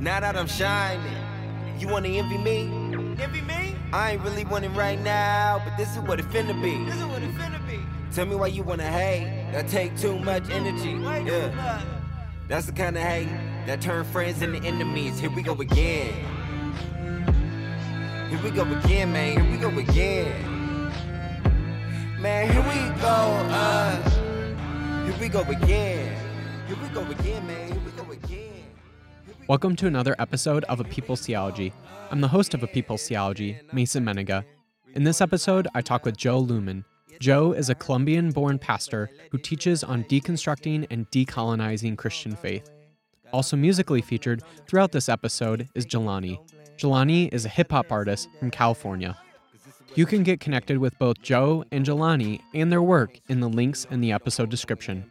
Now that I'm shining, you wanna envy me? Envy me? I ain't really wanting right now, but this is what it finna be. This is what it finna be. Tell me why you wanna hate. That take too much energy. Way Yeah, much. that's the kind of hate that turn friends into enemies. Here we go again. Here we go again, man. Here we go again. Man, here we go. Uh, here we go again. Here we go again, man. Welcome to another episode of A People's Theology. I'm the host of A People's Theology, Mason Mennenga. In this episode, I talk with Jo Luehmann. Jo is a Colombian born pastor who teaches on deconstructing and decolonizing Christian faith. Also musically featured throughout this episode is Jelani. Jelani is a hip hop artist from California. You can get connected with both Jo and Jelani and their work in the links in the episode description.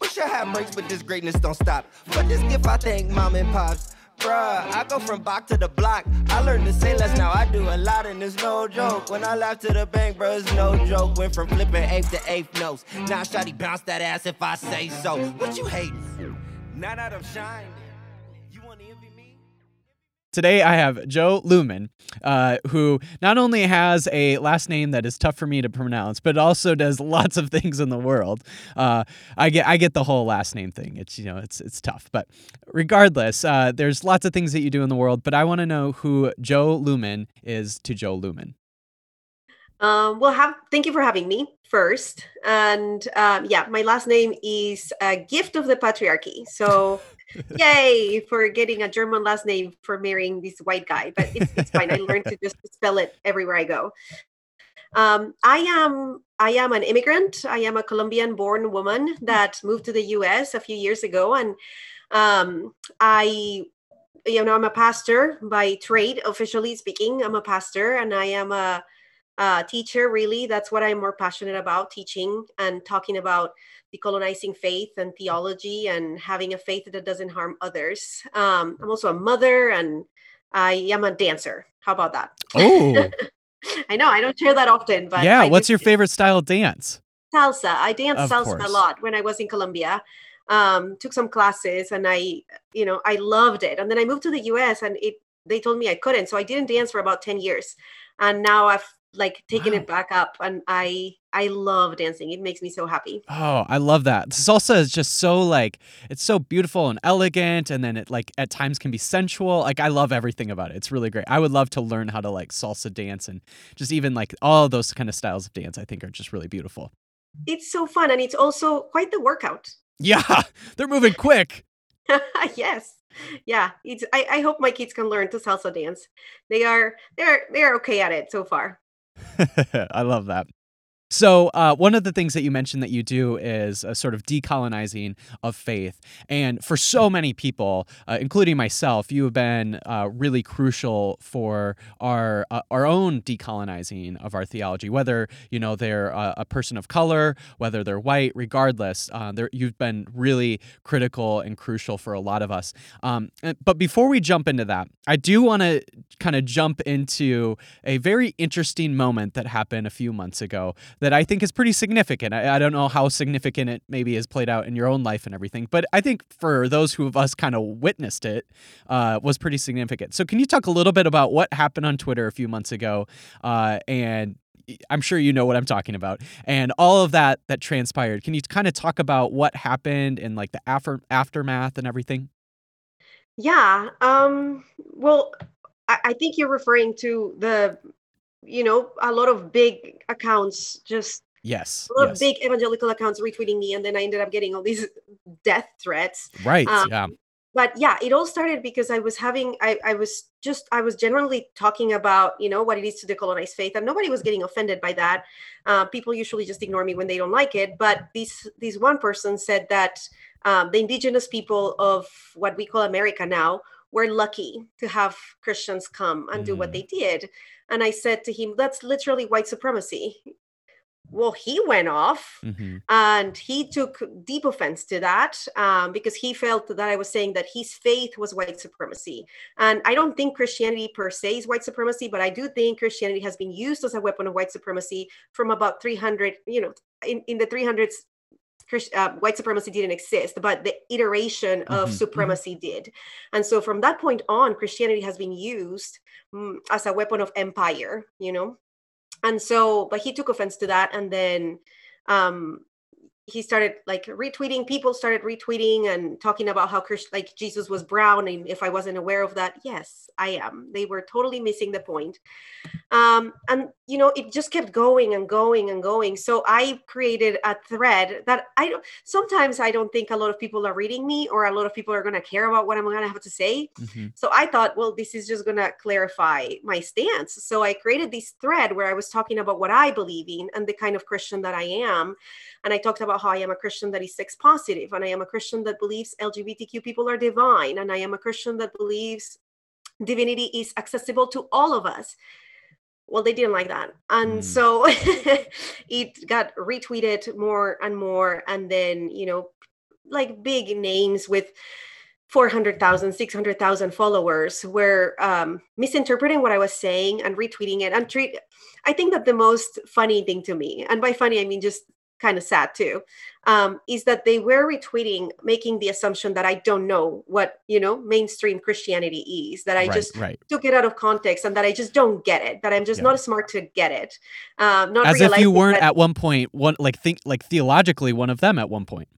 Wish I had breaks, but this greatness don't stop. For this gift, I thank mom and pops. Bruh, I go from block to the block. I learned to say less now. I do a lot, and it's no joke. When I laugh to the bank, bruh, it's no joke. Went from flipping eighth to eighth notes. Now, Shotty bounce that ass if I say so. What you for? Now that I'm Today I have Jo Luehmann, uh, who not only has a last name that is tough for me to pronounce, but also does lots of things in the world. Uh, I get I get the whole last name thing. It's you know it's it's tough, but regardless, uh, there's lots of things that you do in the world. But I want to know who Jo Luehmann is to Jo Luehmann. Um, well, have thank you for having me first, and um, yeah, my last name is a gift of the patriarchy. So, yay for getting a German last name for marrying this white guy. But it's, it's fine. I learned to just spell it everywhere I go. Um, I am I am an immigrant. I am a Colombian-born woman that moved to the U.S. a few years ago, and um, I you know I'm a pastor by trade, officially speaking. I'm a pastor, and I am a uh, teacher really. That's what i'm more passionate about teaching and talking about decolonizing faith and theology and having a faith that doesn't harm others. Um, i'm also a mother and i am a dancer. How about that? Oh, i know i don't share that often but yeah. I What's your favorite style of dance? salsa. I danced Of salsa a lot when i was in colombia. Um, took some classes and i you know i loved it. And then i moved to the us and it they told me i couldn't. So i didn't dance for about 10 years. And now i've like taking Wow. it back up and i i love dancing it makes me so happy Oh, I love that. Salsa is just so like it's so beautiful and elegant and then it like at times can be sensual. Like I love everything about it. It's really great. I would love to learn how to like salsa dance and just even like all those kind of styles of dance I think are just really beautiful. it's so fun and it's also quite the workout Yeah, they're moving quick. yes yeah it's I, I hope my kids can learn to salsa dance they are they're they're okay at it so far I love that. So, uh, one of the things that you mentioned that you do is a sort of decolonizing of faith. And for so many people, uh, including myself, you have been uh, really crucial for our uh, our own decolonizing of our theology. Whether you know they're a, a person of color, whether they're white, regardless, uh, you've been really critical and crucial for a lot of us. Um, but before we jump into that, I do want to kind of jump into a very interesting moment that happened a few months ago that I think is pretty significant. I, I don't know how significant it maybe has played out in your own life and everything, but I think for those who of us kind of witnessed it, uh, was pretty significant. So, can you talk a little bit about what happened on Twitter a few months ago, uh, and I'm sure you know what I'm talking about, and all of that that transpired. Can you kind of talk about what happened and like the after aftermath and everything? Yeah. Um, well, I, I think you're referring to the, you know, a lot of big accounts, just Yes. a lot yes. of big evangelical accounts retweeting me, and then I ended up getting all these death threats. Right. um, yeah. But yeah, it all started because I was having, I, I was just, I was generally talking about, you know, what it is to decolonize faith, and nobody was getting offended by that. Uh, people usually just ignore me when they don't like it. But this, this one person said that um, the indigenous people of what we call America now we're lucky to have Christians come and do what Mm. they did. And I said to him, that's literally white supremacy. Well, he went off Mhm. and he took deep offense to that um, because he felt that I was saying that his faith was white supremacy. And I don't think Christianity per se is white supremacy, but I do think Christianity has been used as a weapon of white supremacy from about 300, you know, in, in the 300s. Christ- Uh, white supremacy didn't exist, but the iteration of Mhm, mhm. supremacy did. And so from that point on, Christianity has been used mm, as a weapon of empire, you know? and so but he took offense to that and then um he started like retweeting people started retweeting and talking about how Christ, like jesus was brown and if i wasn't aware of that yes i am they were totally missing the point um and you know it just kept going and going and going so i created a thread that i don't sometimes i don't think a lot of people are reading me or a lot of people are going to care about what i'm going to have to say Mhm. so I thought, well, this is just going to clarify my stance. So I created this thread where I was talking about what I believe in and the kind of Christian that I am. And I talked about I am a Christian that is sex positive, and I am a Christian that believes LGBTQ people are divine, and I am a Christian that believes divinity is accessible to all of us. Well, they didn't like that. And Mm. so it got retweeted more and more. And then, you know, like big names with 400,000, 600,000 followers were um, misinterpreting what I was saying and retweeting it. And treat, I think that the most funny thing to me, and by funny, I mean just kind of sad too, um, is that they were retweeting, making the assumption that I don't know what, you know, mainstream Christianity is, that I right, just right. took it out of context and that I just don't get it, that I'm just Yeah. not smart to get it. Um, not As if you weren't that- at one point one like think like theologically one of them at one point.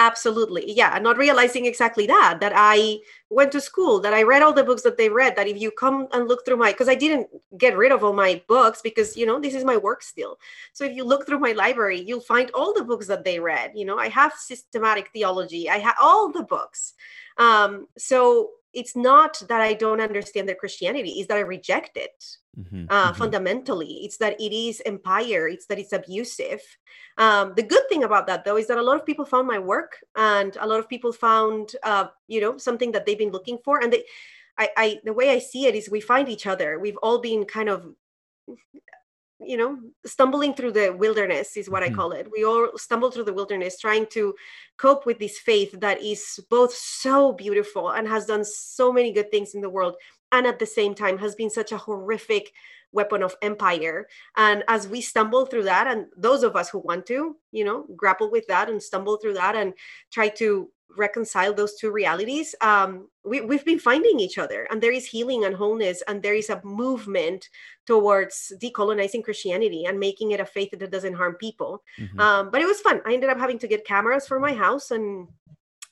Absolutely. Yeah not realizing exactly that that i went to school that i read all the books that they read that if you come and look through my because i didn't get rid of all my books because you know this is my work still. So if you look through my library you'll find all the books that they read you know i have systematic theology i have all the books. Um so it's not that i don't understand their christianity it's that i reject it Mhm, uh, mhm. fundamentally. It's that it is empire. It's that it's abusive. Um, the good thing about that, though, is that a lot of people found my work, and a lot of people found, uh, you know, something that they've been looking for. And they, I, I, the way I see it is, we find each other. We've all been kind of, you know, stumbling through the wilderness is what Mhm. I call it. We all stumble through the wilderness trying to cope with this faith that is both so beautiful and has done so many good things in the world and at the same time has been such a horrific weapon of empire and as we stumble through that and those of us who want to you know grapple with that and stumble through that and try to reconcile those two realities um, we, we've been finding each other and there is healing and wholeness and there is a movement towards decolonizing christianity and making it a faith that doesn't harm people Mhm. um, but it was fun i ended up having to get cameras for my house and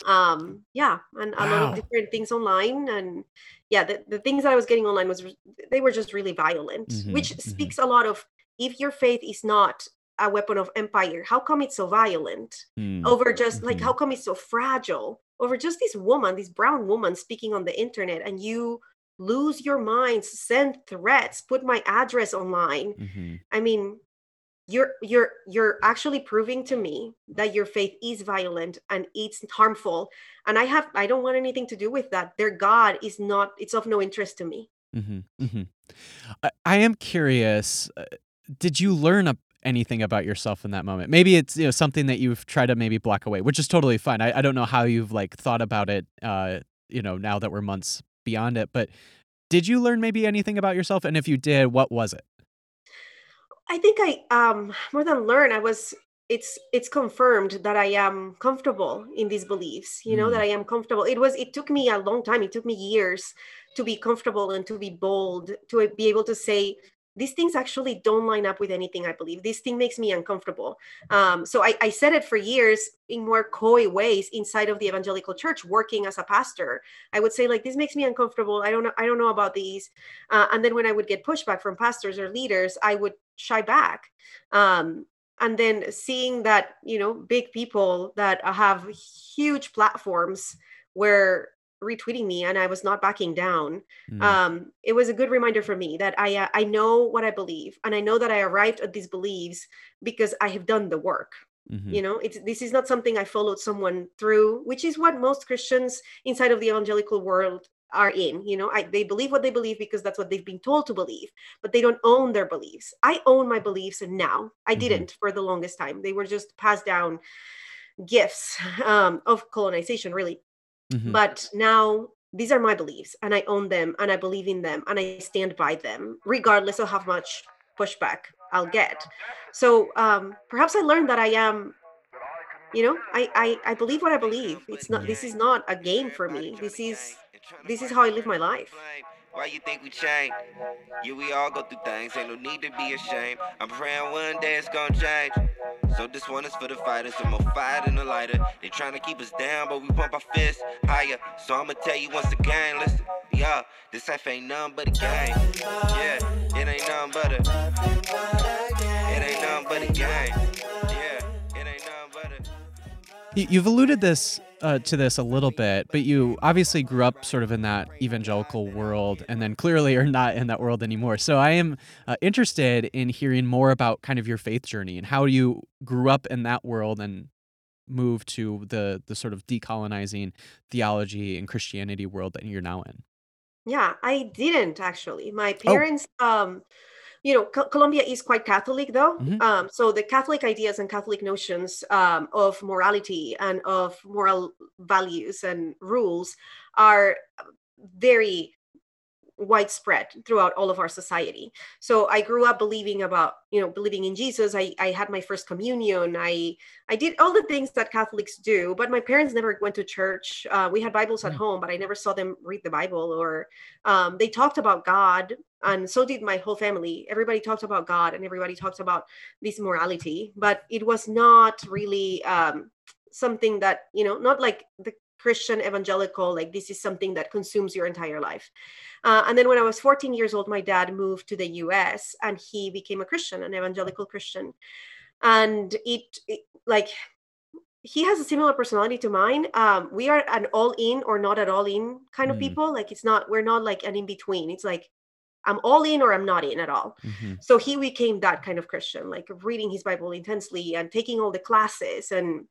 um yeah and a lot of different things online and yeah the, the things that i was getting online was they were just really violent Mhm, which mhm. speaks a lot of if your faith is not a weapon of empire how come it's so violent Mm, over just like mhm. how come it's so fragile over just this woman this brown woman speaking on the internet and you lose your minds send threats put my address online mhm. I mean, you're you're you're actually proving to me that your faith is violent and it's harmful. And I have I don't want anything to do with that. Their God is not it's of no interest to me. mm-hmm. Mm-hmm. I, I am curious. uh, Did you learn a, anything about yourself in that moment? Maybe it's you know something that you've tried to maybe block away, which is totally fine. I, I don't know how you've like thought about it. Uh, you know, now that we're months beyond it, but did you learn maybe anything about yourself? And if you did, what was it? I think I um more than learn, I was it's it's confirmed that I am comfortable in these beliefs, you know, Mm. that I am comfortable. It was it took me a long time, it took me years to be comfortable and to be bold, to be able to say these things actually don't line up with anything I believe. This thing makes me uncomfortable. Um, so I, I said it for years in more coy ways inside of the evangelical church, working as a pastor. I would say like, "This makes me uncomfortable. I don't know. I don't know about these." Uh, and then when I would get pushback from pastors or leaders, I would shy back. Um, and then seeing that you know big people that have huge platforms were retweeting me and i was not backing down Mm, um, it was a good reminder for me that I uh, I know what I believe, and I know that I arrived at these beliefs because I have done the work. mhm. You know, it's this is not something I followed someone through, which is what most Christians inside of the evangelical world are in you know I, they believe what they believe because that's what they've been told to believe but they don't own their beliefs i own my beliefs and now i Mhm. didn't for the longest time they were just passed down gifts um, of colonization really Mhm. but now these are my beliefs and i own them and i believe in them and i stand by them regardless of how much pushback i'll get. So um, perhaps i learned that i am you know I, I i believe what i believe. It's not this is not a game for me. This is this is how i live my life Why you think we change? Yeah, we all go through things, ain't no need to be ashamed. I'm praying one day it's gonna change. So this one is for the fighters, some more fire than the lighter. They trying to keep us down, but we pump our fists higher. So I'ma tell you once again, listen, yeah, this life ain't nothing but a game. Yeah, it ain't nothing but a, it ain't nothing but a game. Yeah, it ain't nothing but a. You- You've alluded this uh, to this a little bit, but you obviously grew up sort of in that evangelical world, and then clearly are not in that world anymore. So I am uh, interested in hearing more about kind of your faith journey and how you grew up in that world and moved to the the sort of decolonizing theology and Christianity world that you're now in. Yeah, I didn't actually. My Oh. parents, um, you know, Co- Colombia is quite Catholic though. Mhm. Um, so the Catholic ideas and Catholic notions um, of morality and of moral values and rules are very widespread throughout all of our society so i grew up believing about you know believing in jesus i i had my first communion i i did all the things that catholics do but my parents never went to church uh, we had bibles at Mm. home but i never saw them read the bible or um, they talked about god and so did my whole family. Everybody talked about god and everybody talked about this morality but it was not really um, something that you know not like the christian evangelical like this is something that consumes your entire life. Uh, and then when i was 14 years old my dad moved to the us and he became a christian an evangelical christian. And it, it like he has a similar personality to mine. Um we are an all in or not at all in kind of Mm. people. Like it's not we're not like an in between it's like i'm all in or i'm not in at all. Mhm. so he became that kind of christian like reading his bible intensely and taking all the classes and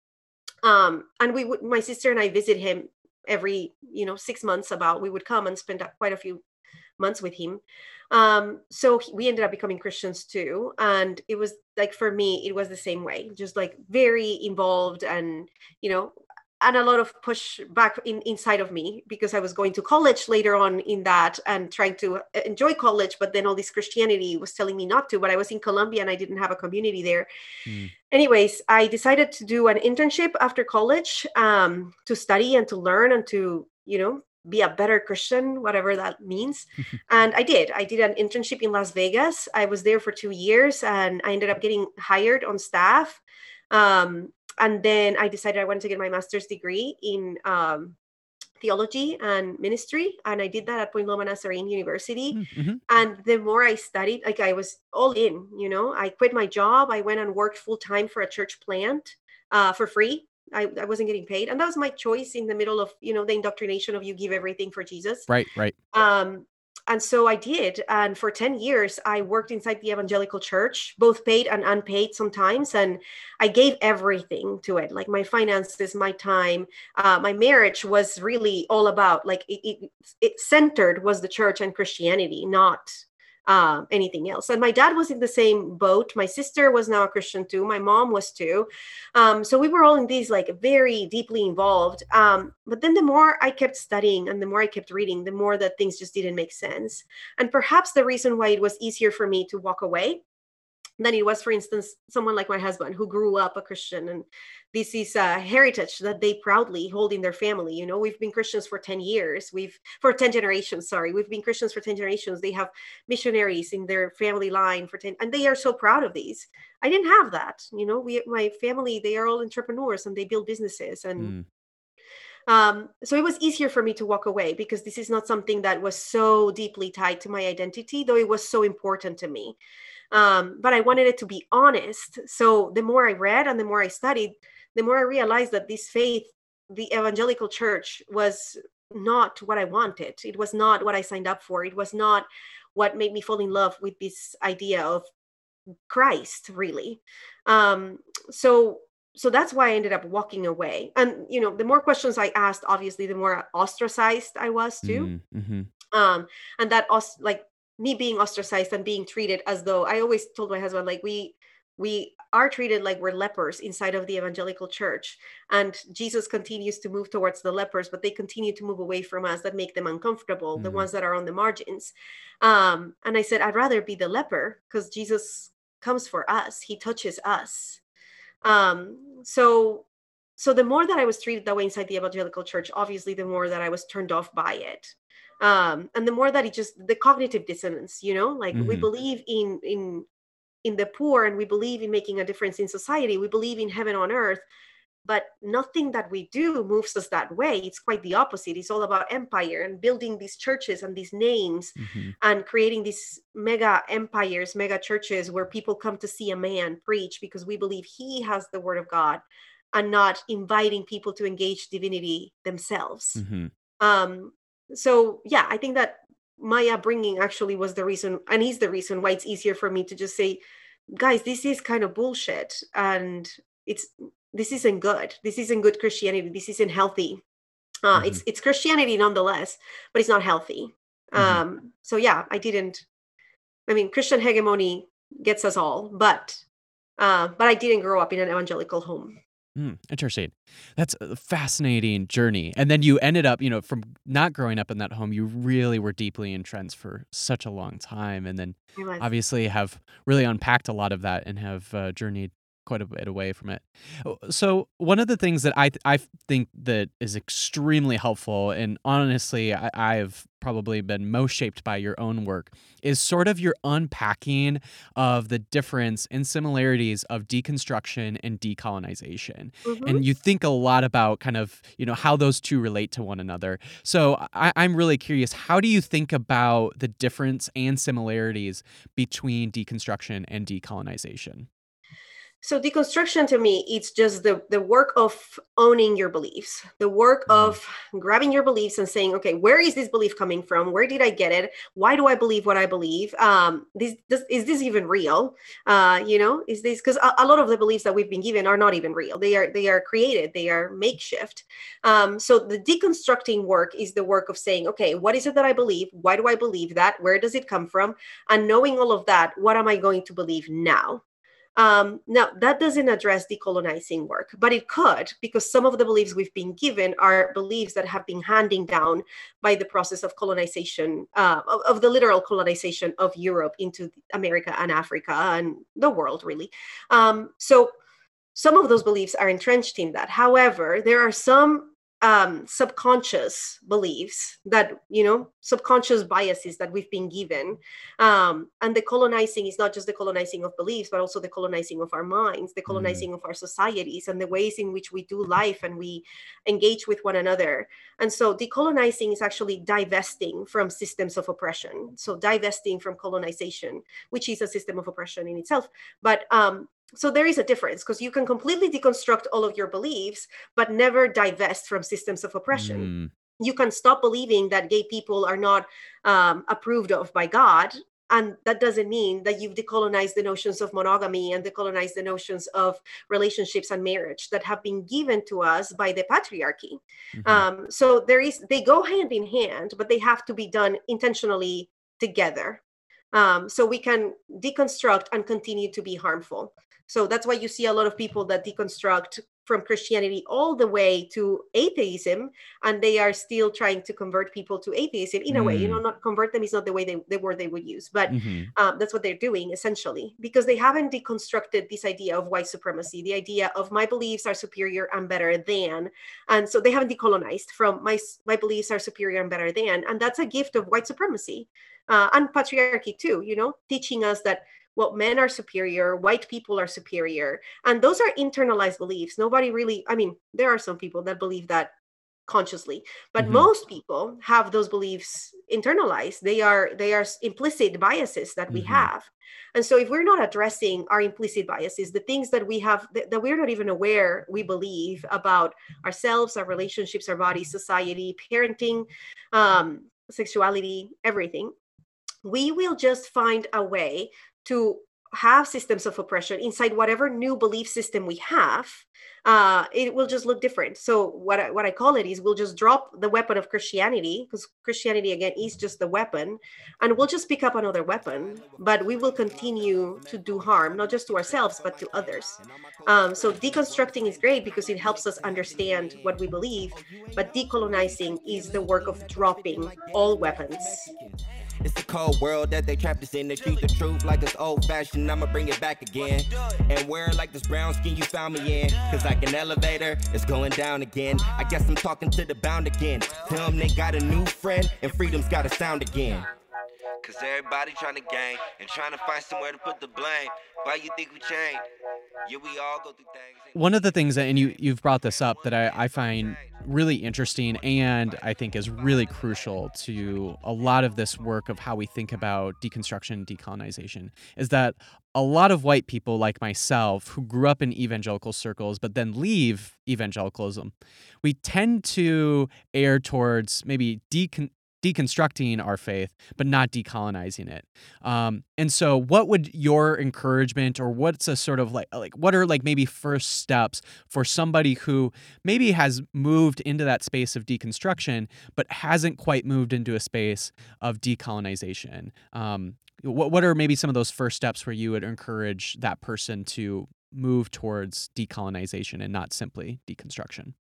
um and we would my sister and i visit him every you know six months about we would come and spend quite a few months with him. Um so he- we ended up becoming christians too. And it was like for me it was the same way just like very involved and you know and a lot of push back in, inside of me because I was going to college later on in that and trying to uh, enjoy college, but then all this Christianity was telling me not to. But I was in Colombia and I didn't have a community there. Mm. Anyways, I decided to do an internship after college um, to study and to learn and to, you know, be a better Christian, whatever that means. and I did. I did an internship in Las Vegas. I was there for two years and I ended up getting hired on staff. Um, and then I decided I wanted to get my master's degree in um, theology and ministry. And I did that at Point Loma Nazarene University. Mm, mhm. And the more I studied, like I was all in, you know, I quit my job. I went and worked full time for a church plant uh, for free. I, I wasn't getting paid. And that was my choice in the middle of, you know, the indoctrination of you give everything for Jesus Right, right. um and so i did and for 10 years i worked inside the evangelical church both paid and unpaid sometimes and i gave everything to it like my finances my time uh, my marriage was really all about like it, it, it centered was the church and christianity not uh, anything else. And my dad was in the same boat. My sister was now a christian too. My mom was too. Um, so we were all in these like very deeply involved. Um, but then the more i kept studying and the more i kept reading the more that things just didn't make sense. And perhaps the reason why it was easier for me to walk away than it was for instance someone like my husband who grew up a christian. And this is a heritage that they proudly hold in their family. You know we've been christians for 10 years. We've for 10 generations sorry. We've been christians for 10 generations. They have missionaries in their family line for 10 and they are so proud of these. I didn't have that. You know we my family they are all entrepreneurs and they build businesses and Mm. um, so it was easier for me to walk away because this is not something that was so deeply tied to my identity though it was so important to me um, but i wanted it to be honest so the more i read and the more i studied the more i realized that this faith the evangelical church was not what i wanted it was not what i signed up for it was not what made me fall in love with this idea of christ really um, so so that's why I ended up walking away. And you know, the more questions I asked, obviously, the more ostracized I was too. Mm-hmm. Um, and that also like me being ostracized and being treated as though I always told my husband like we we are treated like we're lepers inside of the evangelical church. And jesus continues to move towards the lepers but they continue to move away from us that make them uncomfortable mm-hmm. the ones that are on the margins. Um, and i said i'd rather be the leper because jesus comes for us. He touches us. Um, so so the more that i was treated that way inside the evangelical church obviously the more that i was turned off by it um, and the more that it just the cognitive dissonance you know like mm-hmm. we believe in in in the poor and we believe in making a difference in society we believe in heaven on earth but nothing that we do moves us that way it's quite the opposite it's all about empire and building these churches and these names mm-hmm. and creating these mega empires mega churches where people come to see a man preach because we believe he has the word of god and not inviting people to engage divinity themselves mm-hmm. um, so yeah i think that my upbringing actually was the reason and is the reason why it's easier for me to just say guys this is kind of bullshit and it's this isn't good. This isn't good christianity. This isn't healthy. Uh, mm-hmm. it's it's christianity nonetheless but it's not healthy. Mm-hmm. um so yeah i didn't i mean christian hegemony gets us all but uh but i didn't grow up in an evangelical home Mm, interesting. That's a fascinating journey. And then you ended up, you know, from not growing up in that home, you really were deeply entrenched for such a long time. And then obviously have really unpacked a lot of that and have uh, journeyed quite a bit away from it. Oh, so one of the things that I th- I think that is extremely helpful, and honestly, I- I've probably been most shaped by your own work, is sort of your unpacking of the difference and similarities of deconstruction and decolonization. Mm-hmm. And you think a lot about kind of you know how those two relate to one another. So I- I'm really curious, how do you think about the difference and similarities between deconstruction and decolonization? So deconstruction to me it's just the the work of owning your beliefs the work mm. of grabbing your beliefs and saying okay where is this belief coming from? Where did i get it? Why do i believe what i believe? Um this, this is this even real? Uh you know is this because a, a, lot of the beliefs that we've been given are not even real. They are they are created. They are makeshift. Um so the deconstructing work is the work of saying okay what is it that i believe? Why do i believe that? Where does it come from? And knowing all of that what am i going to believe now um, now, that doesn't address decolonizing work, but it could because some of the beliefs we've been given are beliefs that have been handing down by the process of colonization, uh, of, of, the literal colonization of Europe into America and Africa and the world, really. Um, so, some of those beliefs are entrenched in that. However, there are some um, subconscious beliefs that you know subconscious biases that we've been given um, and the colonizing is not just the colonizing of beliefs but also the colonizing of our minds the mm-hmm. colonizing mm. of our societies and the ways in which we do life and we engage with one another and so decolonizing is actually divesting from systems of oppression so divesting from colonization which is a system of oppression in itself but um, so there is a difference because you can completely deconstruct all of your beliefs but never divest from systems of oppression mm. you can stop believing that gay people are not um, approved of by god and that doesn't mean that you've decolonized the notions of monogamy and decolonized the notions of relationships and marriage that have been given to us by the patriarchy mm-hmm. um, so there is they go hand in hand but they have to be done intentionally together um, so we can deconstruct and continue to be harmful so that's why you see a lot of people that deconstruct from Christianity all the way to atheism, and they are still trying to convert people to atheism in mm. a way. You know, mm. not convert them is not the way they the word they would use, but mm-hmm. um, that's what they're doing essentially because they haven't deconstructed this idea of white supremacy, the idea of my beliefs are superior and better than, and so they haven't decolonized from my my beliefs are superior and better than, and that's a gift of white supremacy uh, and patriarchy too. You know, teaching us that well men are superior white people are superior and those are internalized beliefs nobody really i mean there are some people that believe that consciously but mm-hmm. most people have those beliefs internalized they are they are implicit biases that we mm-hmm. have and so if we're not addressing our implicit biases the things that we have that, that we're not even aware we believe about ourselves our relationships our bodies society parenting um, sexuality everything we will just find a way to have systems of oppression inside whatever new belief system we have uh, it will just look different. So what I, what I call it is we'll just drop the weapon of christianity because christianity again is just the weapon and we'll just pick up another weapon but we will continue to do harm not just to ourselves but to others. Um, so deconstructing is great because it helps us understand what we believe but decolonizing is the work of dropping all weapons it's a cold world that they trapped us in. They treat the truth like it's old fashioned. I'ma bring it back again. And wear it like this brown skin you found me in. Cause like an elevator, it's going down again. I guess I'm talking to the bound again. Tell them they got a new friend and freedom's got a sound again. Cause everybody trying to gain and trying to find somewhere to put the blame. Why you think we change? Yeah, we all go through things. One of the things that, and you you've brought this up that I, I find really interesting and I think is really crucial to a lot of this work of how we think about deconstruction decolonization is that a lot of white people like myself who grew up in evangelical circles but then leave evangelicalism, we tend to err towards maybe decon- deconstructing our faith, but not decolonizing it. Um, and so, what would your encouragement, or what's a sort of like, like, what are like maybe first steps for somebody who maybe has moved into that space of deconstruction, but hasn't quite moved into a space of decolonization? Um, what what are maybe some of those first steps where you would encourage that person to move towards decolonization and not simply deconstruction?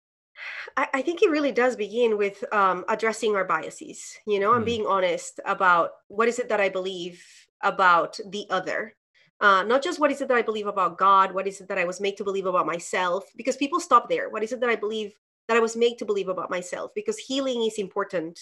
I, I think it really does begin with um, addressing our biases, you know, and Mm. being honest about what is it that I believe about the other. Uh, not just what is it that I believe about God, what is it that I was made to believe about myself, because people stop there. What is it that I believe that I was made to believe about myself? Because healing is important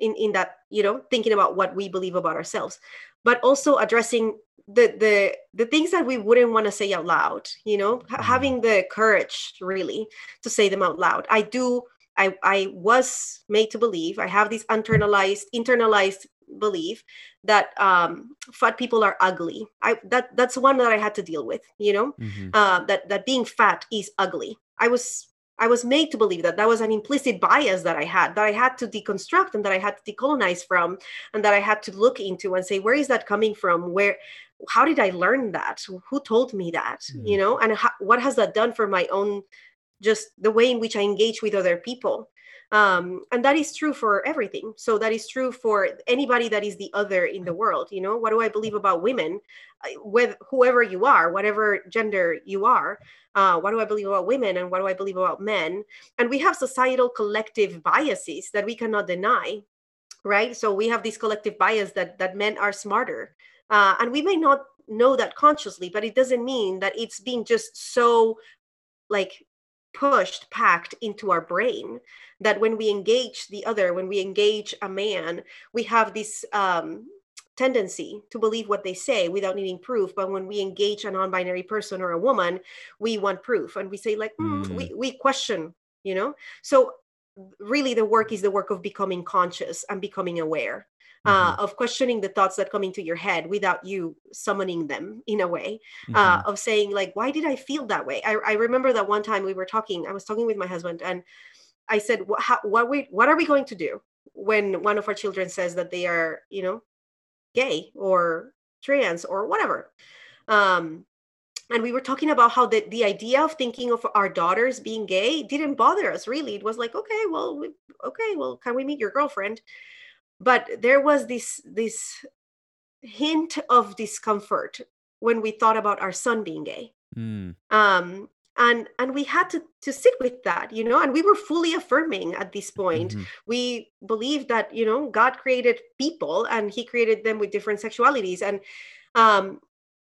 in, in that, you know, thinking about what we believe about ourselves, but also addressing the the the things that we wouldn't want to say out loud, you know, Mhm. having the courage really to say them out loud. I do. I I was made to believe. I have this internalized internalized belief that um, fat people are ugly. I that that's one that I had to deal with. You know, Mhm. uh, that that being fat is ugly. I was I was made to believe that that was an implicit bias that I had that I had to deconstruct and that I had to decolonize from and that I had to look into and say where is that coming from? Where how did I learn that? Who told me that? Mhm. You know, and how, what has that done for my own just the way in which I engage with other people? Um, and that is true for everything. So that is true for anybody that is the other in the world. You know, what do I believe about women? With whoever you are, whatever gender you are, uh, what do I believe about women and what do I believe about men? And we have societal collective biases that we cannot deny, right? So we have this collective bias that that men are smarter, uh, and we may not know that consciously, but it doesn't mean that it's being just so like pushed packed into our brain that when we engage the other when we engage a man we have this um tendency to believe what they say without needing proof. But when we engage a non-binary person or a woman we want proof. And we say like "Hmm," Mm. we, we question you know? So really the work is the work of becoming conscious and becoming aware uh, of questioning the thoughts that come into your head without you summoning them in a way uh, Mhm. of saying like why did i feel that way? I, I remember that one time we were talking i was talking with my husband and i said what, how, what we what are we going to do when one of our children says that they are you know gay or trans or whatever? Um and we were talking about how the, the idea of thinking of our daughters being gay didn't bother us really. It was like okay well we, okay well can we meet your girlfriend but there was this this hint of discomfort when we thought about our son being gay. Mm. um and and we had to to sit with that you know and we were fully affirming at this point. Mhm. we believed that you know god created people and he created them with different sexualities. And um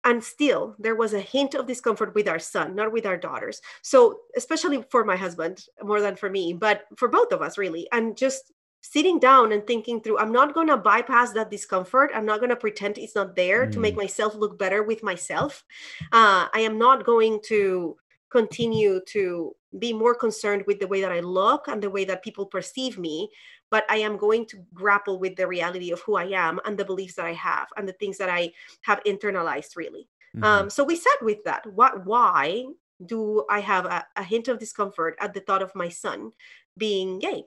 and still there was a hint of discomfort with our son not with our daughters. So especially for my husband more than for me but for both of us really. And just sitting down and thinking through i'm not going to bypass that discomfort. I'm not going to pretend it's not there to make myself look better with myself. Uh, i am not going to continue to be more concerned with the way that i look and the way that people perceive me but i am going to grapple with the reality of who i am and the beliefs that i have and the things that i have internalized really. Mhm. um, so we sat with that. What why do i have a, a hint of discomfort at the thought of my son being gay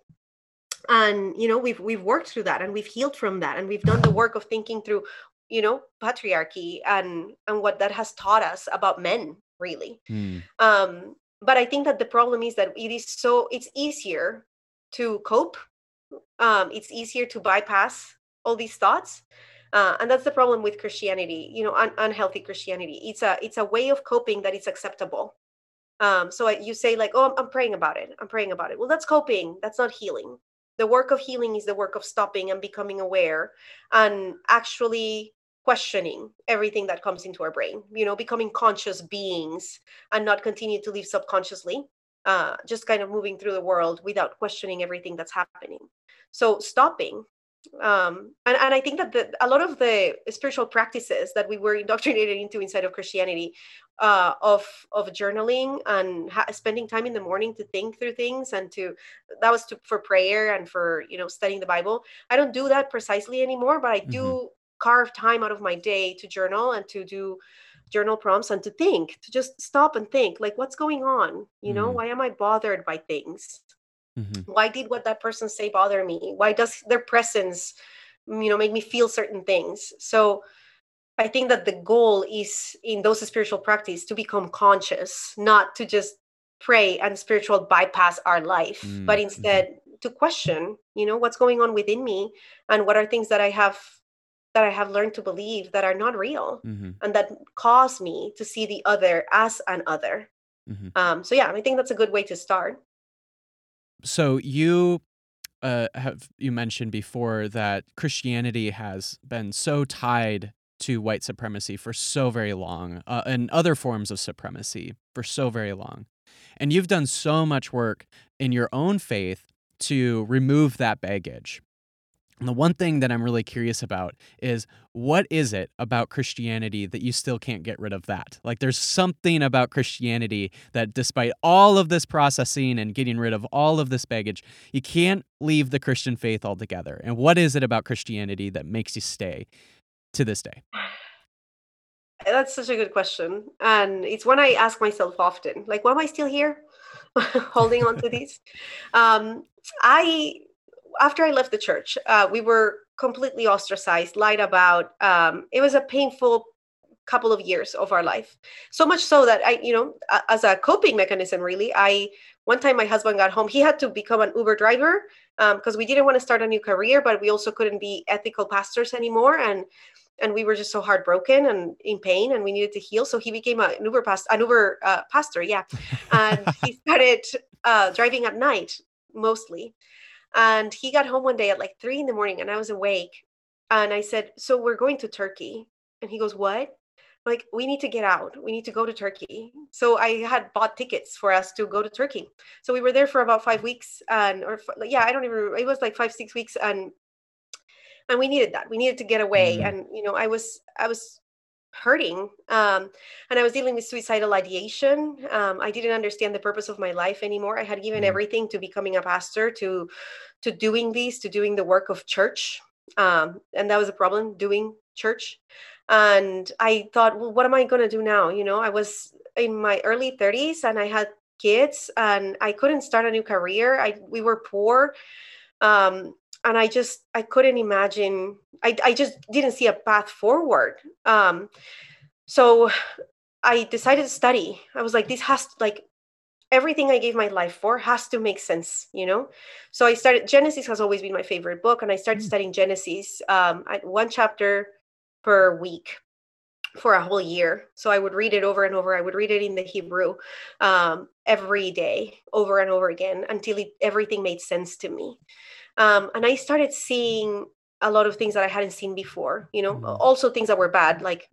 and you know we've we've worked through that and we've healed from that and we've done the work of thinking through you know patriarchy and and what that has taught us about men really. Mm. um but i think that the problem is that it is so it's easier to cope um it's easier to bypass all these thoughts uh, and that's the problem with christianity you know un- unhealthy christianity. It's a it's a way of coping that is acceptable. Um so I- you say like oh I'm praying about it. I'm praying about it. Well that's coping. That's not healing the work of healing is the work of stopping and becoming aware and actually questioning everything that comes into our brain you know becoming conscious beings and not continue to live subconsciously uh, just kind of moving through the world without questioning everything that's happening. So stopping um, and, and i think that the, a lot of the spiritual practices that we were indoctrinated into inside of christianity uh, of of journaling and ha- spending time in the morning to think through things and to that was to, for prayer and for you know studying the bible. I don't do that precisely anymore but i do carve time out of my day to journal and to do journal prompts and to think to just stop and think like what's going on? You know Mhm. why am i bothered by things Mhm. why did what that person say bother me why does their presence mm, you know make me feel certain things so i think that the goal is in those spiritual practice to become conscious not to just pray and spiritual bypass our life Mm, but mhm. instead to question you know what's going on within me and what are things that i have that i have learned to believe that are not real Mhm. and that cause me to see the other as an other Mhm. um so yeah i think that's a good way to start So you uh, have you mentioned before that Christianity has been so tied to white supremacy for so very long, uh, and other forms of supremacy for so very long, and you've done so much work in your own faith to remove that baggage. And the one thing that I'm really curious about is what is it about Christianity that you still can't get rid of that? Like there's something about Christianity that despite all of this processing and getting rid of all of this baggage, you can't leave the Christian faith altogether. And what is it about Christianity that makes you stay to this day? That's such a good question. And it's one I ask myself often. Like, why am I still here? Holding on to these. Um, I after I left the church, uh, we were completely ostracized, lied about. Um, it was a painful couple of years of our life. So much so that I, you know, as a coping mechanism, really, I one time my husband got home, he had to become an Uber driver because we didn't want to start a new career, but we also couldn't be ethical pastors anymore, and and we were just so heartbroken and in pain, and we needed to heal. So he became a, an Uber past, an Uber uh, pastor, yeah, and he started uh, driving at night mostly. And he got home one day at like three in the morning, and I was awake, and I said, "So we're going to Turkey," and he goes, "What?" I'm like we need to get out. We need to go to turkey. So i had bought tickets for us to go to turkey. So we were there for about five weeks and or yeah i don't even remember it was like five six weeks and and we needed that. We needed to get away Mhm. and you know i was i was hurting um and i was dealing with suicidal ideation. Um i didn't understand the purpose of my life anymore. I had given Mhm. everything to becoming a pastor to to doing this to doing the work of church um and that was a problem doing church. And i thought well what am i going to do now? You know i was in my early 30s and i had kids and i couldn't start a new career. I we were poor. Um and i just i couldn't imagine i, I just didn't see a path forward. Um so i decided to study. I was like this has to, like everything i gave my life for has to make sense you know? So i started genesis has always been my favorite book and i started Mm. studying genesis um at one chapter per week for a whole year. So i would read it over and over. I would read it in the hebrew um, every day over and over again until it, everything made sense to me um, and i started seeing a lot of things that i hadn't seen before you know Mhm. also things that were bad like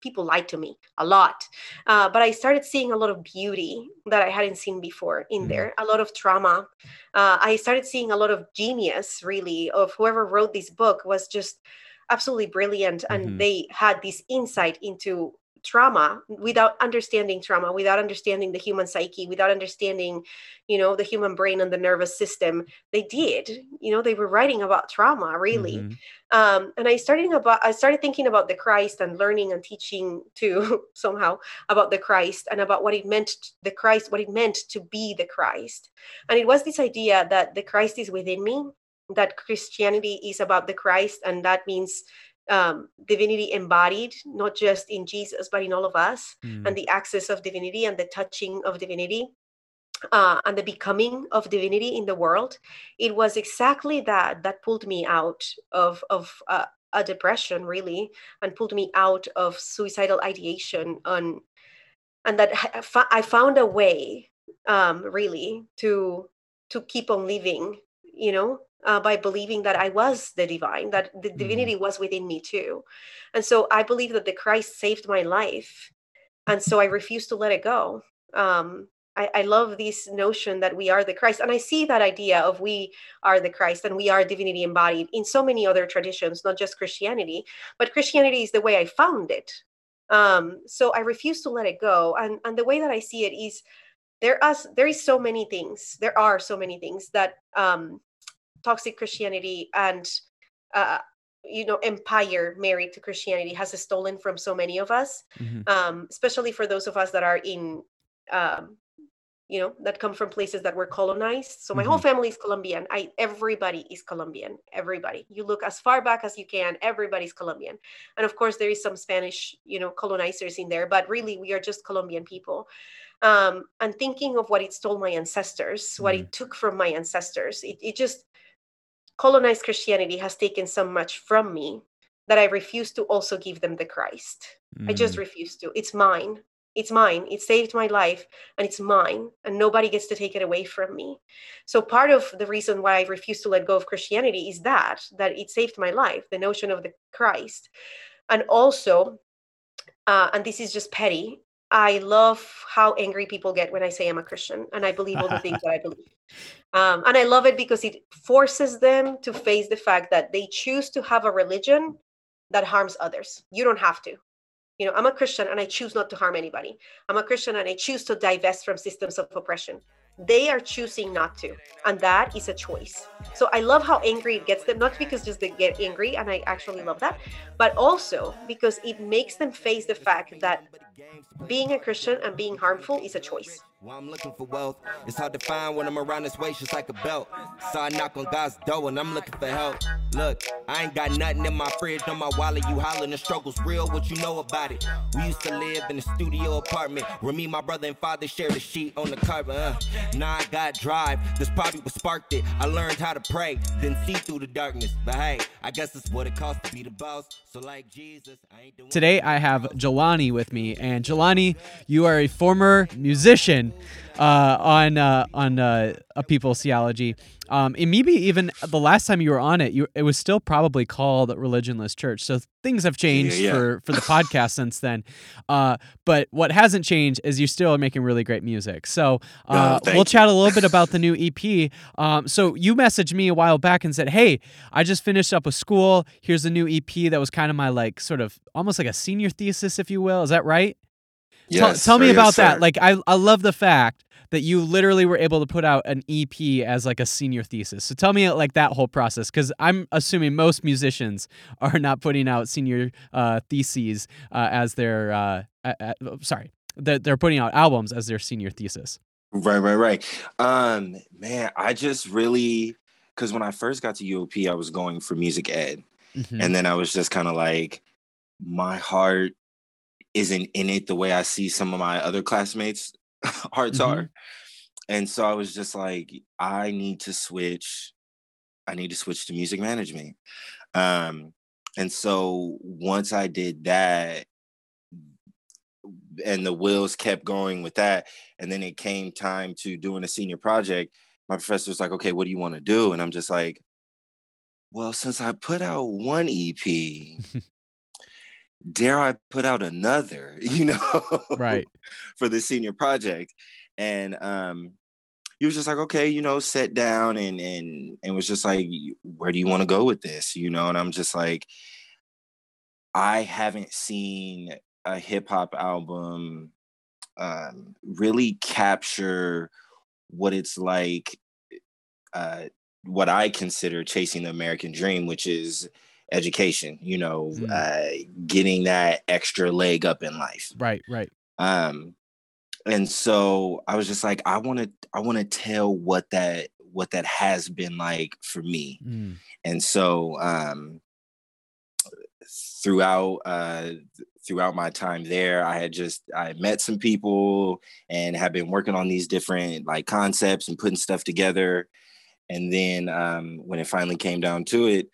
people lied to me a lot uh, but i started seeing a lot of beauty that i hadn't seen before in Mhm. there a lot of trauma uh, i started seeing a lot of genius really of whoever wrote this book was just absolutely brilliant and Mhm. they had this insight into trauma without understanding trauma without understanding the human psyche without understanding you know the human brain and the nervous system they did you know they were writing about trauma really Mhm. um, and i started about i started thinking about the christ and learning and teaching to somehow about the christ and about what it meant the christ what it meant to be the christ and it was this idea that the christ is within me that christianity is about the christ and that means um, divinity embodied, not just in Jesus, but in all of us, Mm. and the access of divinity and the touching of divinity. Uh, and the becoming of divinity in the world, it was exactly that that pulled me out of of uh, a depression, really, and pulled me out of suicidal ideation. On and that I found a way, um, really, to to keep on living. You know, uh, by believing that I was the divine, that the Mhm. divinity was within me too. And so I believe that the Christ saved my life. And so I refuse to let it go. Um, I, I love this notion that we are the Christ. And I see that idea of we are the Christ and we are divinity embodied in so many other traditions, not just Christianity, but Christianity is the way I found it. Um, so I refuse to let it go. And, and the way that I see it is there are there is so many things there are so many things that um toxic christianity and uh you know empire married to christianity has stolen from so many of us Mhm. um especially for those of us that are in um you know that come from places that were colonized. So my whole family is colombian. I everybody is colombian. Everybody. You look as far back as you can. Everybody's colombian. And of course there is some spanish you know colonizers in there but really we are just colombian people. Um, and thinking of what it stole my ancestors, what it took from my ancestors. It, it just colonized Christianity has taken so much from me that I refuse to also give them the Christ. I just Mm. refuse to. It's mine. It's mine. It saved my life and it's mine, and nobody gets to take it away from me. So, part of the reason why I refuse to let go of Christianity is that, that it saved my life, the notion of the Christ. And also, uh, and this is just petty, I love how angry people get when I say I'm a Christian and I believe all the things that I believe. Um, and I love it because it forces them to face the fact that they choose to have a religion that harms others. You don't have to. You know, I'm a Christian and I choose not to harm anybody. I'm a Christian and I choose to divest from systems of oppression. They are choosing not to. And that is a choice. So I love how angry it gets them, not because just they get angry, and I actually love that, but also because it makes them face the fact that being a Christian and being harmful is a choice. While I'm looking for wealth, it's hard to find when I'm around this waist just like a belt. So I knock on God's door and I'm looking for help. Look, I ain't got nothing in my fridge, on my wallet. You hollering, the struggle's real, what you know about it. We used to live in a studio apartment where me, my brother, and father shared a sheet on the carpet. Uh. Now I got drive, this probably what sparked it. I learned how to pray, then see through the darkness. But hey, I guess it's what it costs to be the boss. So like Jesus, I ain't doing Today I have Jelani with me, and Jelani, you are a former musician uh, on uh, on uh, a People's Theology. Um, and maybe even the last time you were on it, you it was still probably called Religionless Church. So things have changed yeah. for for the podcast since then. Uh, but what hasn't changed is you still are making really great music. So uh, Oh, we'll you. chat a little bit about the new EP. Um, so you messaged me a while back and said, "Hey, I just finished up with school. Here's a new EP that was kind of my like sort of almost like a senior thesis, if you will. Is that right? Tell, Yes, tell me sir, yes, about that. Like I, I love the fact that you literally were able to put out an EP as like a senior thesis. So tell me like that whole process because I'm assuming most musicians are not putting out senior uh, theses uh, as their uh, uh, uh, sorry that they're putting out albums as their senior thesis. Right, right, right. Um, man, I just really because when I first got to UOP, I was going for music ed, Mhm. and then I was just kind of like, my heart isn't in it the way I see some of my other classmates' hearts Mhm. are, and so I was just like, I need to switch. I need to switch to music management. Um, and so once I did that, and the wheels kept going with that, and then it came time to doing a senior project, my professor was like, okay, what do you want to do? And I'm just like, well, since I put out one EP, dare I put out another, you know? Right. for the senior project. And um he was just like, okay, you know, sat down and and and was just like, where do you want to go with this? You know, and I'm just like, I haven't seen a hip hop album um really capture what it's like uh what I consider chasing the American dream, which is education, you know, Mm. uh getting that extra leg up in life Right. Right. um and so i was just like i want to i want to tell what that what that has been like for me Mm. and so um throughout uh, throughout my time there, I had just I met some people and have been working on these different like concepts and putting stuff together. And then um, when it finally came down to it,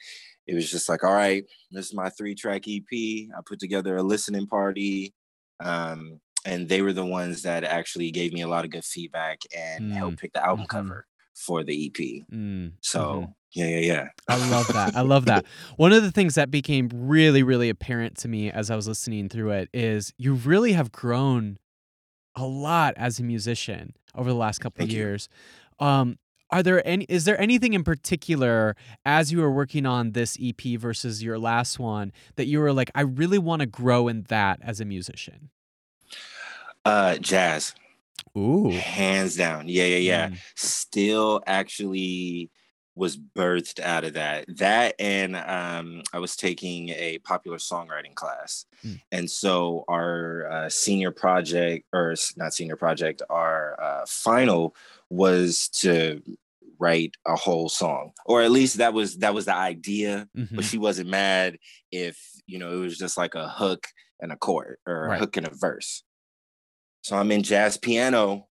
it was just like, all right, this is my three track EP. I put together a listening party. Um, and they were the ones that actually gave me a lot of good feedback and mm. helped pick the album mm-hmm. cover for the EP. Mm. So mm-hmm. yeah, yeah, yeah. I love that. I love that. One of the things that became really, really apparent to me as I was listening through it is you really have grown a lot as a musician over the last couple Thank of years. Um, are there any is there anything in particular as you were working on this EP versus your last one that you were like I really want to grow in that as a musician? Uh jazz. Ooh. Hands down. Yeah, yeah, yeah. Mm. Still actually was birthed out of that. That and um, I was taking a popular songwriting class. Mm. And so our uh, senior project, or not senior project, our uh, final was to write a whole song or at least that was that was the idea mm-hmm. but she wasn't mad if you know it was just like a hook and a chord or right. a hook and a verse so i'm in jazz piano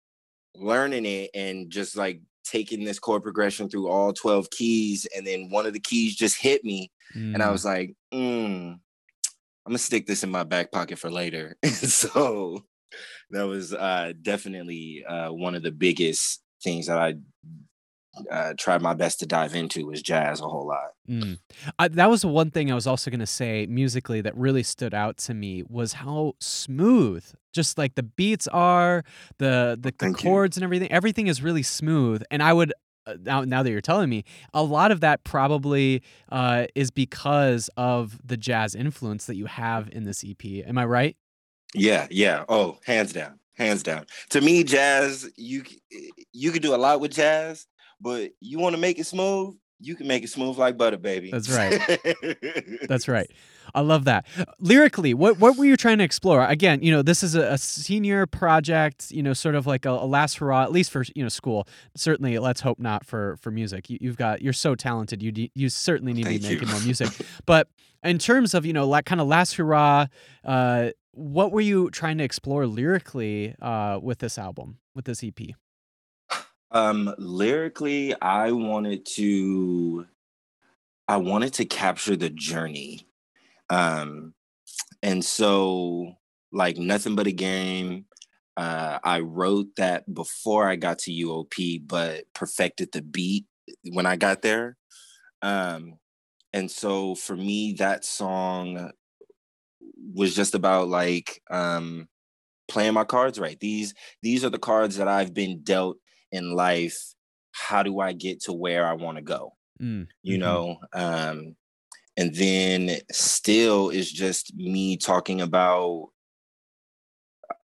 learning it and just like taking this chord progression through all 12 keys and then one of the keys just hit me mm. and i mm. was like mm, i'm gonna stick this in my back pocket for later so that was uh, definitely uh, one of the biggest things that i uh, tried my best to dive into was jazz a whole lot. Mm. Uh, that was the one thing I was also going to say musically that really stood out to me was how smooth, just like the beats are, the the, the chords you. and everything. Everything is really smooth, and I would. Uh, now, now that you're telling me, a lot of that probably uh, is because of the jazz influence that you have in this EP. Am I right? Yeah, yeah. Oh, hands down, hands down. To me, jazz you you can do a lot with jazz, but you want to make it smooth, you can make it smooth like butter, baby. That's right. That's right. I love that. Lyrically, what what were you trying to explore? Again, you know, this is a, a senior project. You know, sort of like a, a, last hurrah, at least for you know school. Certainly, let's hope not for for music. You, have got you're so talented. You you certainly need Thank to be making more music. But in terms of you know like kind of last hurrah, uh, what were you trying to explore lyrically uh, with this album, with this EP? Um, lyrically, I wanted to I wanted to capture the journey. Um, and so like nothing but a game. Uh, I wrote that before I got to UOP, but perfected the beat when I got there. Um, and so for me, that song was just about like um, playing my cards right. These these are the cards that I've been dealt in life how do i get to where i want to go mm. you mm-hmm. know um and then still is just me talking about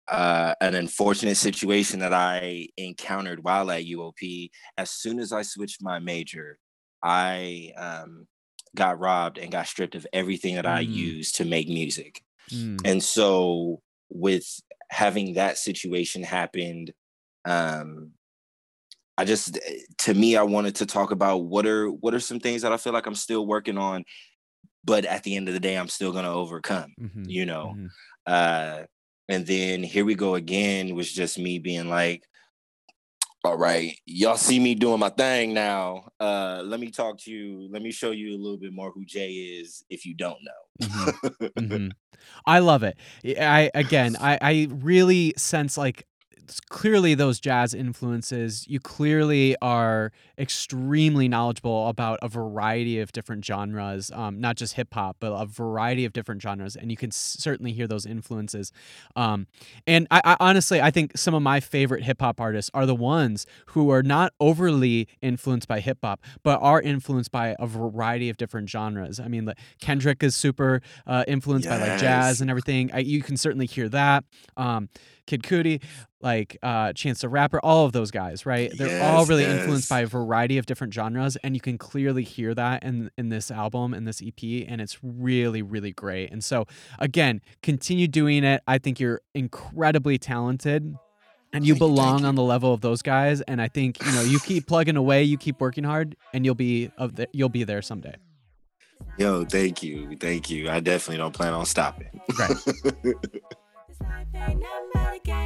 uh, an unfortunate situation that I encountered while at UOP. As soon as I switched my major, I um, got robbed and got stripped of everything that mm. I used to make music. Mm. And so, with having that situation happened, um, I just eh, to me I wanted to talk about what are what are some things that I feel like I'm still working on but at the end of the day I'm still going to overcome, mm-hmm. you know. Mm-hmm. Uh and then here we go again was just me being like all right, y'all see me doing my thing now. Uh, let me talk to you. Let me show you a little bit more who Jay is if you don't know. mm-hmm. Mm-hmm. I love it. I again, I I really sense like clearly those jazz influences. You clearly are extremely knowledgeable about a variety of different genres, um, not just hip hop, but a variety of different genres, and you can certainly hear those influences. Um, and I, I, honestly, I think some of my favorite hip hop artists are the ones who are not overly influenced by hip hop, but are influenced by a variety of different genres. I mean, like Kendrick is super uh, influenced yes. by like jazz and everything. I, you can certainly hear that. Um, Kid Cudi, like uh, Chance the Rapper, all of those guys, right? They're yes, all really yes. influenced by a variety of different genres, and you can clearly hear that in in this album in this EP, and it's really really great. And so again, continue doing it. I think you're incredibly talented. And you belong on the level of those guys, and I think you know you keep plugging away, you keep working hard, and you'll be of the, you'll be there someday. Yo, thank you. Thank you. I definitely don't plan on stopping. Right.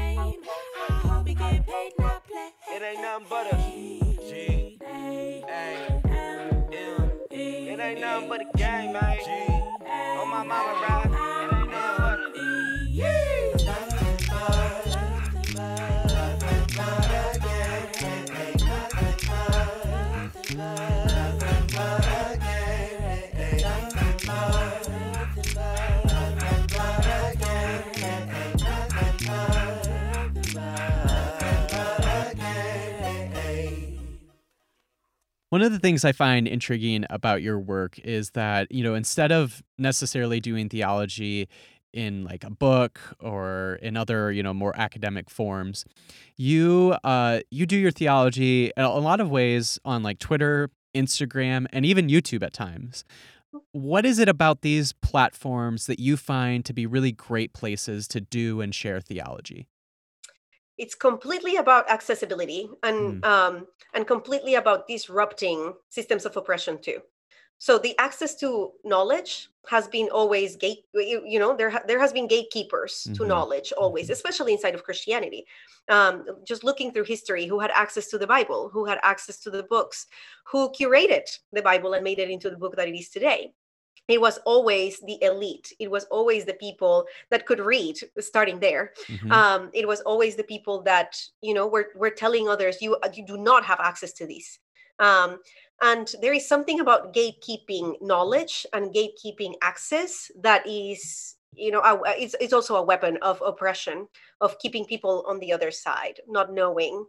It ain't nothing but a G A M. It ain't nothing but a game, man. On my mama ride. One of the things I find intriguing about your work is that, you know, instead of necessarily doing theology in like a book or in other, you know, more academic forms, you uh you do your theology in a lot of ways on like Twitter, Instagram, and even YouTube at times. What is it about these platforms that you find to be really great places to do and share theology? It's completely about accessibility and Mm. um, and completely about disrupting systems of oppression too. So the access to knowledge has been always gate. You, you know, there ha- there has been gatekeepers to Mhm. knowledge always, especially inside of Christianity. Um, just looking through history, who had access to the Bible, who had access to the books, who curated the Bible and made it into the book that it is today it was always the elite. It was always the people that could read starting there. Mhm. um, it was always the people that you know were, were telling others you you do not have access to these um, and there is something about gatekeeping knowledge and gatekeeping access that is you know a- it's, it's also a weapon of oppression of keeping people on the other side not knowing.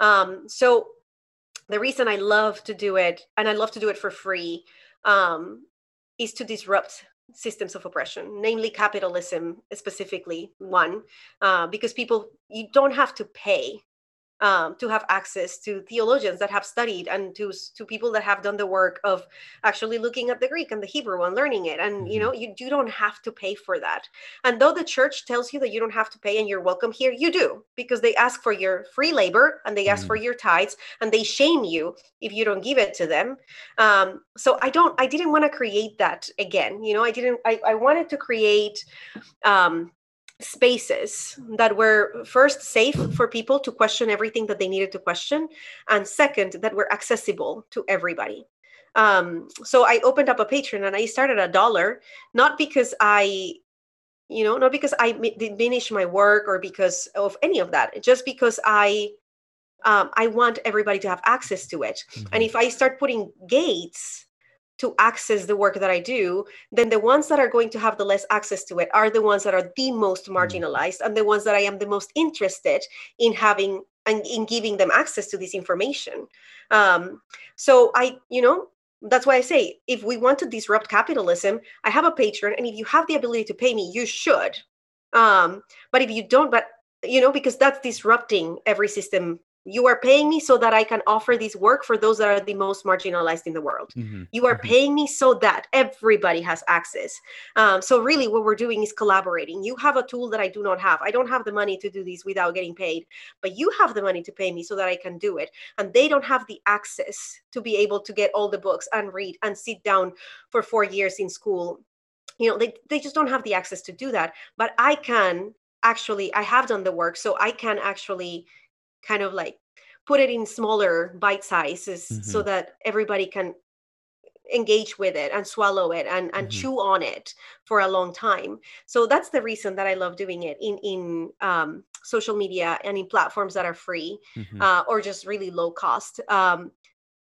Um, so the reason i love to do it and i love to do it for free um, is to disrupt systems of oppression, namely capitalism specifically one, uh, because people you don't have to pay um, to have access to theologians that have studied and to to people that have done the work of actually looking at the Greek and the Hebrew and learning it. And you know you you don't have to pay for that. And though the church tells you that you don't have to pay and you're welcome here, you do because they ask for your free labor and they ask for your tithes and they shame you if you don't give it to them um, so i don't i didn't want to create that again you know i didn't i, I wanted to create um, spaces that were first safe for people to question everything that they needed to question and second that were accessible to everybody um, so i opened up a patreon and i started a dollar not because i you know not because i mi- diminish my work or because of any of that just because i um, i want everybody to have access to it and Mhm. if I start putting gates to access the work that I do, then the ones that are going to have the less access to it are the ones that are the most marginalized and the ones that I am the most interested in having and in giving them access to this information. Um, so I, you know, that's why I say if we want to disrupt capitalism, I have a patreon, and if you have the ability to pay me, you should. Um, but if you don't, but you know, because that's disrupting every system. You are paying me so that I can offer this work for those that are the most marginalized in the world. Mhm. You are Mhm. paying me so that everybody has access. Um, so really, what we're doing is collaborating. You have a tool that I do not have. I don't have the money to do this without getting paid, but you have the money to pay me so that I can do it. And they don't have the access to be able to get all the books and read and sit down for four years in school. You know, they they just don't have the access to do that. But I can actually. I have done the work, so I can actually kind of like put it in smaller bite sizes so Mhm. that everybody can engage with it and swallow it and, and Mhm. chew on it for a long time so that's the reason that i love doing it in in um, social media and in platforms that are free Mhm. uh, or just really low cost um,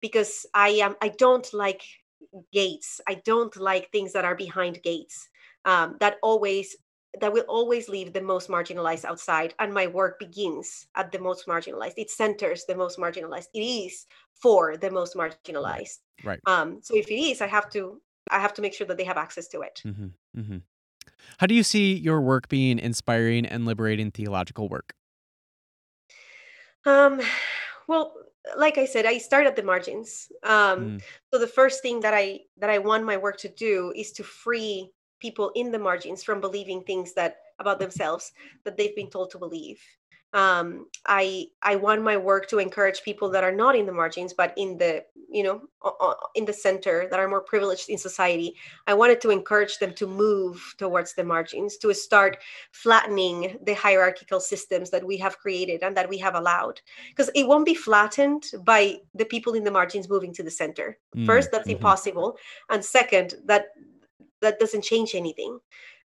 because i am i don't like gates i don't like things that are behind gates um, that always that will always leave the most marginalized outside and my work begins at the most marginalized it centers the most marginalized it is for the most marginalized Right. um, so if it is i have to i have to make sure that they have access to it Mhm. Mhm. How do you see your work being inspiring and liberating theological work? um, well like i said i start at the margins um, Mm. so the first thing that i that i want my work to do is to free people in the margins from believing things that about themselves that they've been told to believe um, I I want my work to encourage people that are not in the margins, but in the you know in the center that are more privileged in society. I wanted to encourage them to move towards the margins, to start flattening the hierarchical systems that we have created and that we have allowed, because it won't be flattened by the people in the margins moving to the center. Mm, First, that's mhm. impossible, and second, that that doesn't change anything.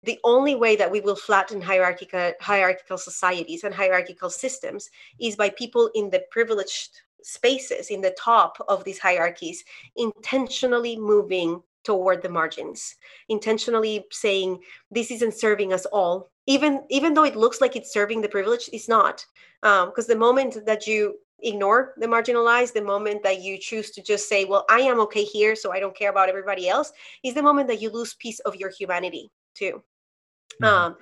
The only way that we will flatten hierarchical hierarchical societies and hierarchical systems is by people in the privileged spaces in the top of these hierarchies intentionally moving toward the margins intentionally saying this isn't serving us all. Even even though it looks like it's serving the privileged it's not. Um, because the moment that you ignore the marginalized the moment that you choose to just say well i am okay here so i don't care about everybody else is the moment that you lose piece of your humanity too Mhm. um,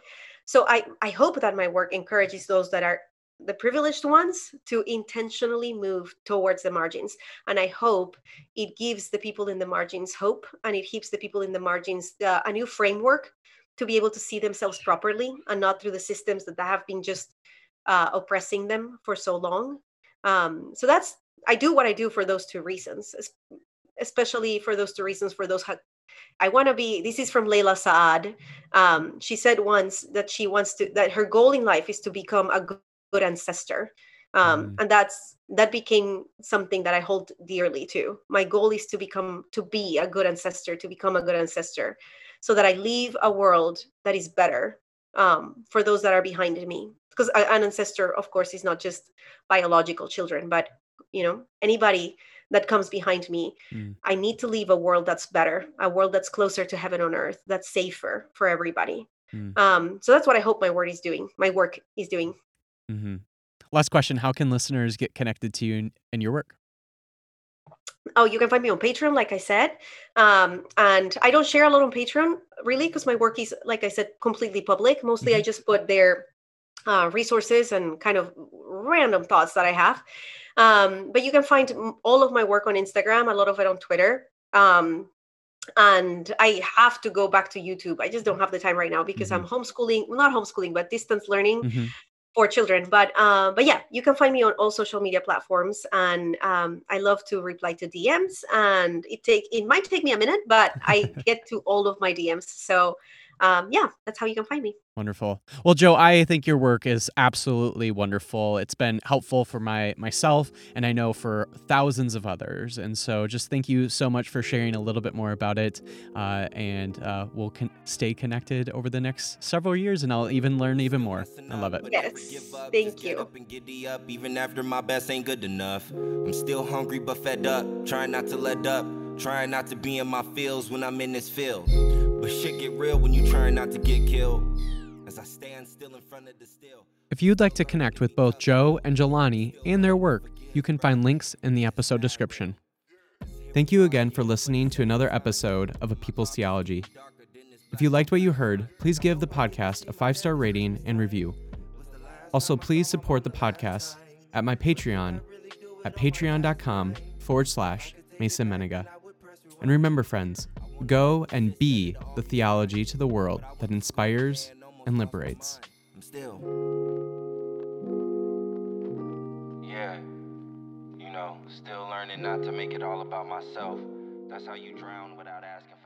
so I, I hope that my work encourages those that are the privileged ones to intentionally move towards the margins. And I hope it gives the people in the margins hope and it gives the people in the margins uh, a new framework to be able to see themselves properly and not through the systems that have been just uh, oppressing them for so long. Um, so that's, I do what I do for those two reasons, especially for those two reasons, for those ha- I want to be. This is from Layla Saad. Um, she said once that she wants to that her goal in life is to become a good, ancestor, um, Mm. and that's that became something that I hold dearly too. My goal is to become to be a good ancestor, to become a good ancestor, so that I leave a world that is better um, for those that are behind me. Because an ancestor, of course, is not just biological children, but you know anybody that comes behind me Mm. i need to leave a world that's better a world that's closer to heaven on earth that's safer for everybody Mm. um, so that's what i hope my word is doing my work is doing mm-hmm. Last question: How can listeners get connected to you and, your work? oh you can find me on patreon like i said um, and i don't share a lot on patreon really because my work is like i said completely public mostly i Mhm. just put their uh, resources and kind of random thoughts that i have. Um, but you can find all of my work on instagram a lot of it on twitter. Um, and i have to go back to youtube. I just don't have the time right now because i'm homeschooling, not homeschooling but distance learning Mhm. for children. But um but yeah you can find me on all social media platforms. And um i love to reply to dms and it take it might take me a minute but i get to all of my dms so um yeah that's how you can find me Wonderful. Well, Jo, I think your work is absolutely wonderful. It's been helpful for my myself, and I know for thousands of others. And so, just thank you so much for sharing a little bit more about it. Uh, and uh, we'll con- stay connected over the next several years, and I'll even learn even more. I love it. Yes, thank you. Up and giddy up, even after my best ain't good enough. I'm still hungry but fed up, trying not to let up, trying not to be in my feels when I'm in this field. But shit get real when you trying not to get killed. As I stand still in front of the still. If you'd like to connect with both Jo and Jelani and their work, you can find links in the episode description. Thank you again for listening to another episode of A People's Theology. If you liked what you heard, please give the podcast a five star rating and review. Also, please support the podcast at my Patreon at patreon.com forward slash Mason Mennenga. And remember, friends, go and be the theology to the world that inspires and liberates. I'm still. Yeah. You know, still learning not to make it all about myself. That's how you drown without asking.